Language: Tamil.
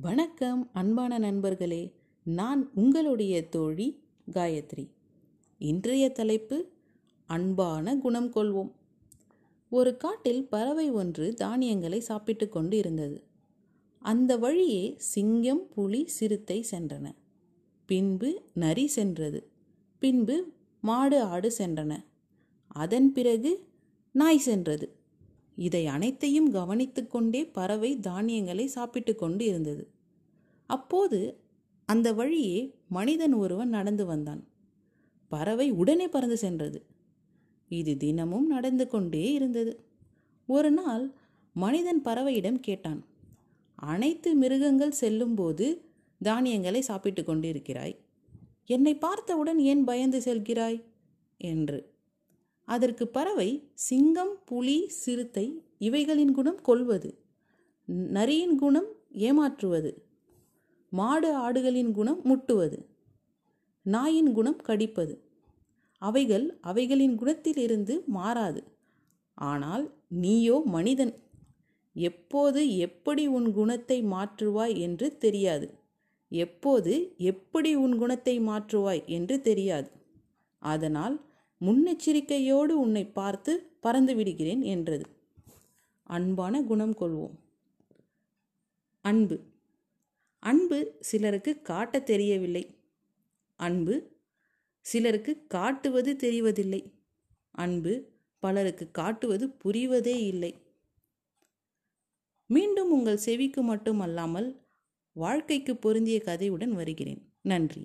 வணக்கம் அன்பான நண்பர்களே. நான் உங்களுடைய தோழி காயத்ரி. இன்றைய தலைப்பு அன்பான குணம் கொள்வோம். ஒரு காட்டில் பறவை ஒன்று தானியங்களை சாப்பிட்டு கொண்டு இருந்தது அந்த வழியே சிங்கம் புலி சிறுத்தை சென்றன. பின்பு நரி சென்றது. பின்பு மாடு ஆடு சென்றன. அதன் பிறகு நாய் சென்றது. இதை அனைத்தையும் கவனித்து கொண்டே பறவை தானியங்களை சாப்பிட்டு கொண்டு இருந்தது. அப்போது அந்த வழியே மனிதன் ஒருவன் நடந்து வந்தான். பறவை உடனே பறந்து சென்றது. இது தினமும் நடந்து கொண்டே இருந்தது. ஒரு நாள் மனிதன் பறவையிடம் கேட்டான் அனைத்து மிருகங்கள் செல்லும்போது தானியங்களை சாப்பிட்டு கொண்டிருக்கிறாய். என்னை பார்த்தவுடன் ஏன் பயந்து செல்கிறாய்? என்று. அதற்கு பறவை சிங்கம் புலி சிறுத்தை இவைகளின் குணம் கொல்வது நரியின் குணம் ஏமாற்றுவது. மாடு ஆடுகளின் குணம் முட்டுவது. நாயின் குணம் கடிப்பது. அவைகள் அவைகளின் குணத்திலிருந்து மாறாது. ஆனால் நீயோ மனிதன் எப்போது எப்படி உன் குணத்தை மாற்றுவாய் என்று தெரியாது. எப்போது எப்படி உன் குணத்தை மாற்றுவாய் என்று தெரியாது. அதனால் முன்னெச்சரிக்கையோடு உன்னை பார்த்து பறந்து விடுகிறேன் என்றது. அன்பான குணம் கொள்வோம். அன்பு. அன்பு சிலருக்கு காட்ட தெரியவில்லை. அன்பு சிலருக்கு காட்டுவது தெரிவதில்லை. அன்பு பலருக்கு காட்டுவது புரிவதே இல்லை. மீண்டும் உங்கள் செவிக்கு மட்டுமல்லாமல் வாழ்க்கைக்கு பொருந்திய கதையுடன் வருகிறேன். நன்றி.